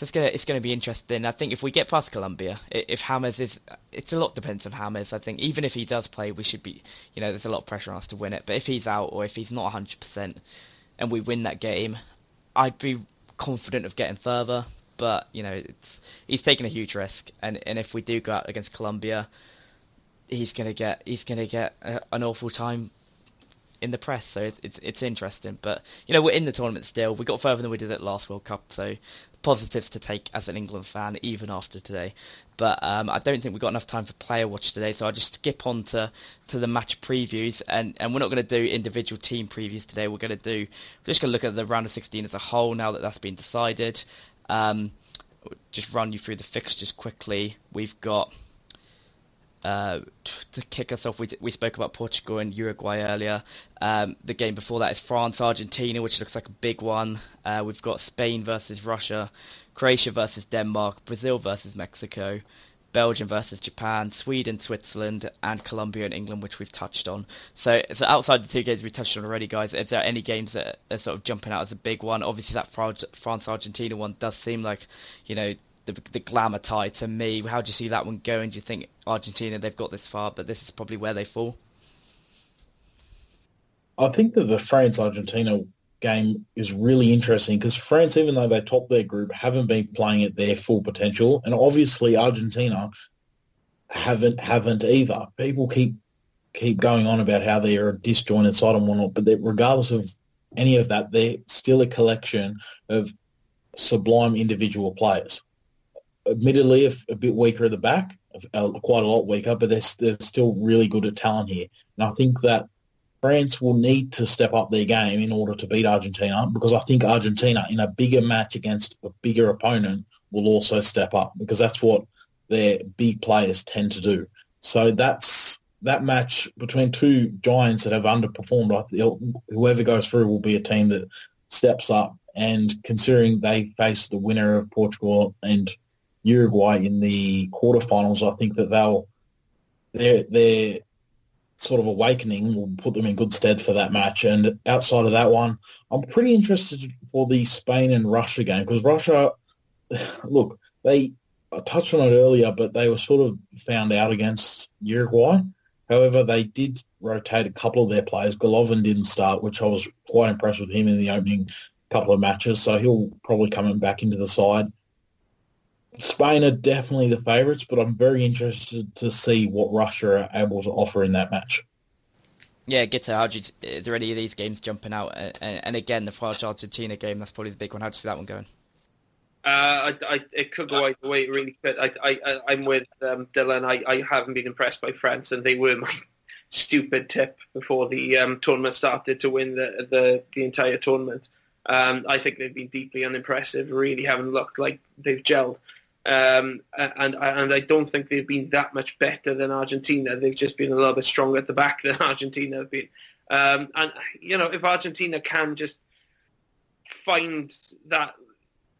So it's to it's to be interesting. I think if we get past Colombia, if James is, it's a lot depends on James. I think even if he does play, we should be, you know, there's a lot of pressure on us to win it. But if he's out or if he's not 100 percent, and we win that game, I'd be confident of getting further. But you know, it's he's taking a huge risk, and and if we do go out against Colombia, he's gonna get he's gonna get a, an awful time in the press. So it's, it's it's interesting. But you know we're in the tournament still. We got further than we did at last World Cup. So positives to take as an England fan even after today. But um, I don't think we've got enough time for player watch today, so I'll just skip on to, to the match previews. And, and we're not going to do individual team previews today. We're going to do we're just going to look at the round of 16 as a whole now that that's been decided. Um, just run you through the fixtures quickly. We've got uh, to kick us off, we, we spoke about Portugal and Uruguay earlier. Um, the game before that is France Argentina, which looks like a big one. Uh, we've got Spain versus Russia, Croatia versus Denmark, Brazil versus Mexico, Belgium versus Japan, Sweden, Switzerland, and Colombia and England, which we've touched on. So, so outside the two games we touched on already, guys, is there any games that are sort of jumping out as a big one? Obviously, that France Argentina one does seem like, you know, the, the glamour tie to me. How do you see that one going? Do you think Argentina they've got this far, but this is probably where they fall? I think that the France Argentina game is really interesting because France, even though they top their group, haven't been playing at their full potential, and obviously Argentina haven't haven't either. People keep keep going on about how they're a disjointed side and whatnot, but regardless of any of that, they're still a collection of sublime individual players. Admittedly, a, a bit weaker at the back, uh, quite a lot weaker, but they're, they're still really good at talent here. And I think that France will need to step up their game in order to beat Argentina because I think Argentina in a bigger match against a bigger opponent will also step up because that's what their big players tend to do. So that's that match between two giants that have underperformed. Whoever goes through will be a team that steps up. And considering they face the winner of Portugal and Uruguay in the quarterfinals, I think that they'll they're they're sort of awakening will put them in good stead for that match. And outside of that one, I'm pretty interested for the Spain and Russia game because Russia, look, they I touched on it earlier, but they were sort of found out against Uruguay. However, they did rotate a couple of their players. Golovin didn't start, which I was quite impressed with him in the opening couple of matches, so he'll probably come back into the side. Spain are definitely the favourites, but I'm very interested to see what Russia are able to offer in that match. Yeah, Guto, how do you, is there any of these games jumping out? And, and again, the France Argentina game, that's probably the big one. How do you see that one going? Uh, I, I, it could go either way, really. But I, I, I'm with um, Dylan. I, I haven't been impressed by France, and they were my stupid tip before the um, tournament started to win the the, the entire tournament. Um, I think they've been deeply unimpressive. Really haven't looked like they've gelled. Um, and and I don't think they've been that much better than Argentina. They've just been a little bit stronger at the back than Argentina have been. Um, and you know, if Argentina can just find that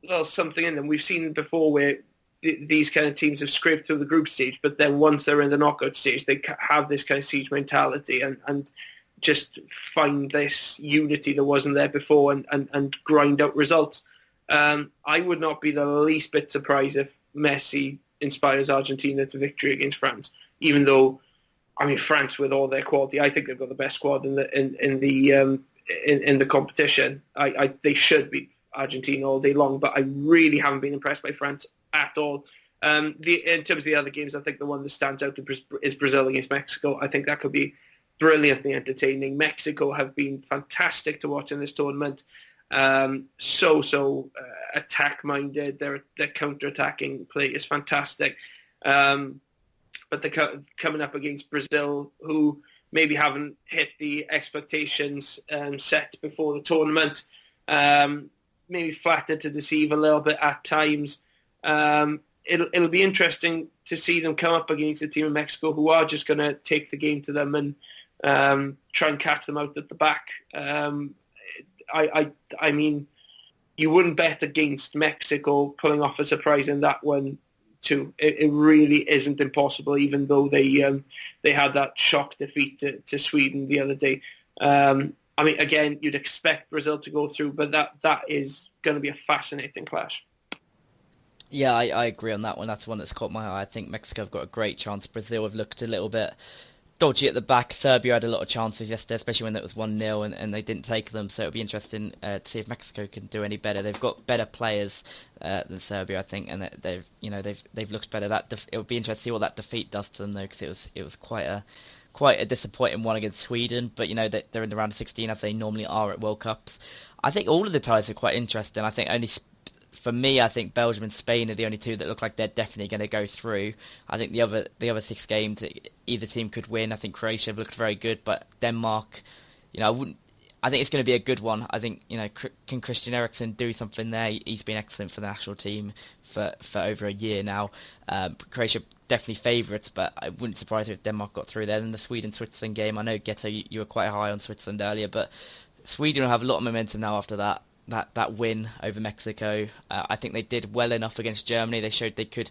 little something in them, we've seen before where th- these kind of teams have scraped through the group stage, but then once they're in the knockout stage, they have this kind of siege mentality and and just find this unity that wasn't there before and, and, and grind out results. Um, I would not be the least bit surprised if Messi inspires Argentina to victory against France, even though, I mean, France with all their quality, I think they've got the best squad in the in, in the um, in, in the competition. I, I they should beat Argentina all day long, but I really haven't been impressed by France at all. Um, the, in terms of the other games, I think the one that stands out is Brazil against Mexico. I think that could be brilliantly entertaining. Mexico have been fantastic to watch in this tournament. Um, so so uh, attack minded. Their their counter attacking play is fantastic. Um, but they're coming up against Brazil, who maybe haven't hit the expectations um, set before the tournament. Um, maybe flattered to deceive a little bit at times. Um, it'll it'll be interesting to see them come up against a team in Mexico who are just going to take the game to them and um, try and catch them out at the back. Um, I, I, I mean, you wouldn't bet against Mexico pulling off a surprise in that one too. It, it really isn't impossible, even though they um, they had that shock defeat to, to Sweden the other day. Um, I mean, again, you'd expect Brazil to go through, but that that is going to be a fascinating clash. Yeah, I, I agree on that one. That's one that's caught my eye. I think Mexico have got a great chance. Brazil have looked a little bit dodgy at the back. Serbia had a lot of chances yesterday, especially when it was 1-0 and, and they didn't take them. So it'll be interesting uh, to see if Mexico can do any better. They've got better players uh, than Serbia, I think, and they've you know they've they've looked better. That def- it would be interesting to see what that defeat does to them though, because it was it was quite a quite a disappointing one against Sweden. But you know they're in the round of 16 as they normally are at World Cups. I think all of the ties are quite interesting. I think only for me, I think Belgium and Spain are the only two that look like they're definitely going to go through. I think the other the other six games, either team could win. I think Croatia looked very good, but Denmark, you know, I wouldn't. I think it's going to be a good one. I think you know, can Christian Eriksen do something there? He's been excellent for the national team for for over a year now. Um, Croatia definitely favourites, but I wouldn't surprise if Denmark got through there. Then the Sweden Switzerland game, I know Guto, you, you were quite high on Switzerland earlier, but Sweden will have a lot of momentum now after that that that win over Mexico. Uh, I think they did well enough against Germany. They showed they could,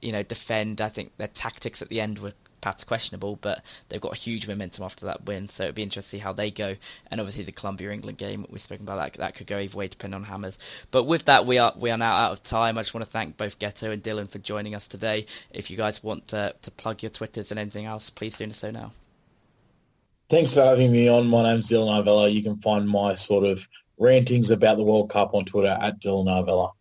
you know, defend. I think their tactics at the end were perhaps questionable, but they've got a huge momentum after that win. So it'd be interesting to see how they go. And obviously the Colombia England game we've spoken about that that could go either way depending on James. But with that, we are we are now out of time. I just want to thank both Guto and Dylan for joining us today. If you guys want to to plug your Twitters and anything else, please do so now. Thanks for having me on. My name's Dylan Arvela. You can find my sort of rantings about the World Cup on Twitter at Dylan Arvela.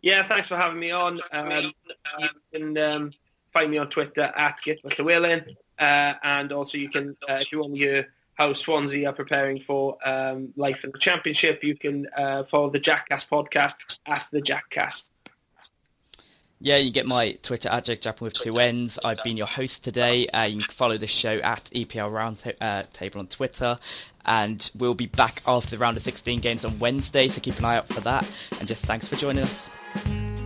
Yeah, thanks for having me on. Um, you can um, find me on Twitter at GutoLlewlyn, uh, and also you can, uh, if you want to hear how Swansea are preparing for um, life in the Championship, you can uh, follow the Jackass podcast at the Jackcast. Yeah, you get my Twitter at Jake Jackmann with two N's. I've been your host today. Uh, you can follow this show at EPL Roundtable uh, on Twitter. And we'll be back after the round of 16 games on Wednesday, so keep an eye out for that. And just thanks for joining us.